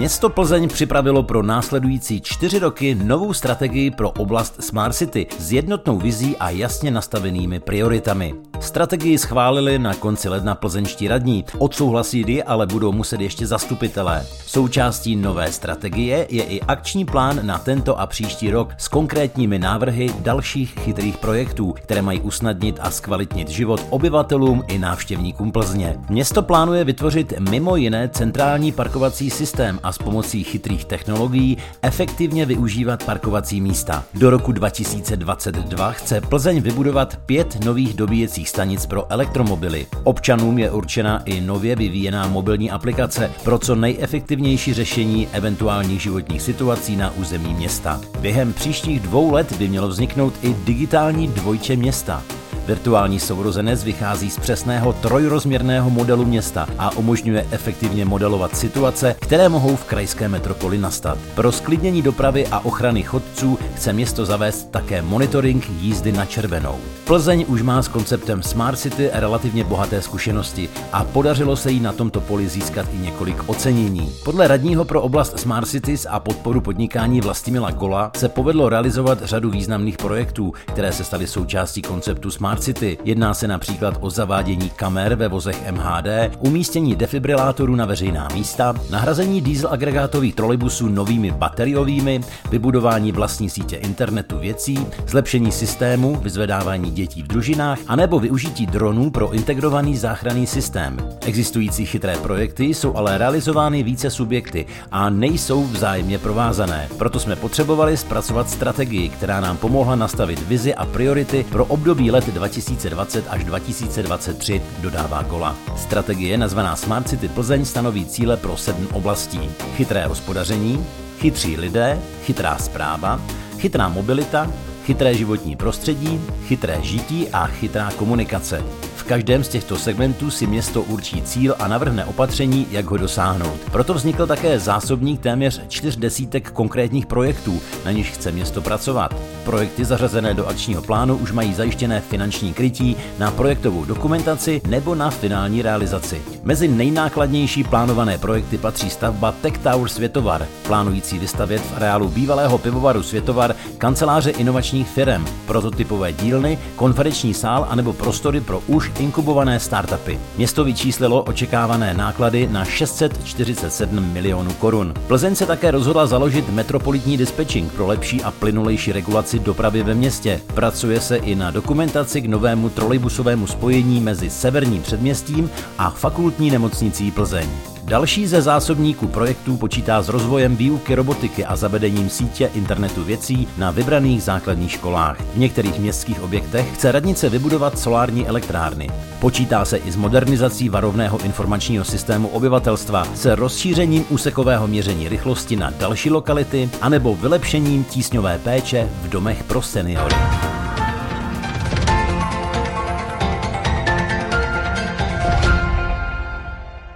Město Plzeň připravilo pro následující čtyři roky novou strategii pro oblast Smart City s jednotnou vizí a jasně nastavenými prioritami. Strategii schválili na konci ledna plzeňští radní. Odsouhlasit ji ale budou muset ještě zastupitelé. Součástí nové strategie je i akční plán na tento a příští rok s konkrétními návrhy dalších chytrých projektů, které mají usnadnit a zkvalitnit život obyvatelům i návštěvníkům Plzně. Město plánuje vytvořit mimo jiné centrální parkovací systém a s pomocí chytrých technologií efektivně využívat parkovací místa. Do roku 2022 chce Plzeň vybudovat pět nových dobíjecích stanic pro elektromobily. Občanům je určena i nově vyvíjená mobilní aplikace pro co nejefektivnější řešení eventuálních životních situací na území města. Během příštích dvou let by mělo vzniknout i digitální dvojče města. Virtuální sourozenec vychází z přesného trojrozměrného modelu města a umožňuje efektivně modelovat situace, které mohou v krajské metropoli nastat. Pro sklidnění dopravy a ochrany chodců chce město zavést také monitoring jízdy na červenou. Plzeň už má s konceptem Smart City relativně bohaté zkušenosti a podařilo se jí na tomto poli získat i několik ocenění. Podle radního pro oblast Smart Cities a podporu podnikání Vlastimila Gola se povedlo realizovat řadu významných projektů, které se staly součástí konceptu Smart Smart City. Jedná se například o zavádění kamer ve vozech MHD, umístění defibrilátorů na veřejná místa, nahrazení diesel agregátových trolejbusů novými bateriovými, vybudování vlastní sítě internetu věcí, zlepšení systému, vyzvedávání dětí v družinách, anebo využití dronů pro integrovaný záchranný systém. Existující chytré projekty jsou ale realizovány více subjekty a nejsou vzájemně provázané. Proto jsme potřebovali zpracovat strategii, která nám pomohla nastavit vizi a priority pro období let 2020 až 2023, dodává Gola. Strategie nazvaná Smart City Plzeň stanoví cíle pro sedm oblastí. Chytré hospodaření, chytří lidé, chytrá zpráva, chytrá mobilita, chytré životní prostředí, chytré žití a chytrá komunikace každém z těchto segmentů si město určí cíl a navrhne opatření, jak ho dosáhnout. Proto vznikl také zásobník téměř čtyř desítek konkrétních projektů, na nichž chce město pracovat. Projekty zařazené do akčního plánu už mají zajištěné finanční krytí na projektovou dokumentaci nebo na finální realizaci. Mezi nejnákladnější plánované projekty patří stavba Tech Tower Světovar, plánující vystavět v areálu bývalého pivovaru Světovar kanceláře inovačních firm, prototypové dílny, konferenční sál anebo prostory pro už inkubované startupy. Město vyčíslilo očekávané náklady na 647 milionů korun. Plzeň se také rozhodla založit metropolitní dispečing pro lepší a plynulejší regulaci dopravy ve městě. Pracuje se i na dokumentaci k novému trolejbusovému spojení mezi severním předměstím a fakultní nemocnicí Plzeň. Další ze zásobníků projektů počítá s rozvojem výuky robotiky a zavedením sítě internetu věcí na vybraných základních školách. V některých městských objektech chce radnice vybudovat solární elektrárny. Počítá se i s modernizací varovného informačního systému obyvatelstva, se rozšířením úsekového měření rychlosti na další lokality anebo vylepšením tísňové péče v domech pro seniory.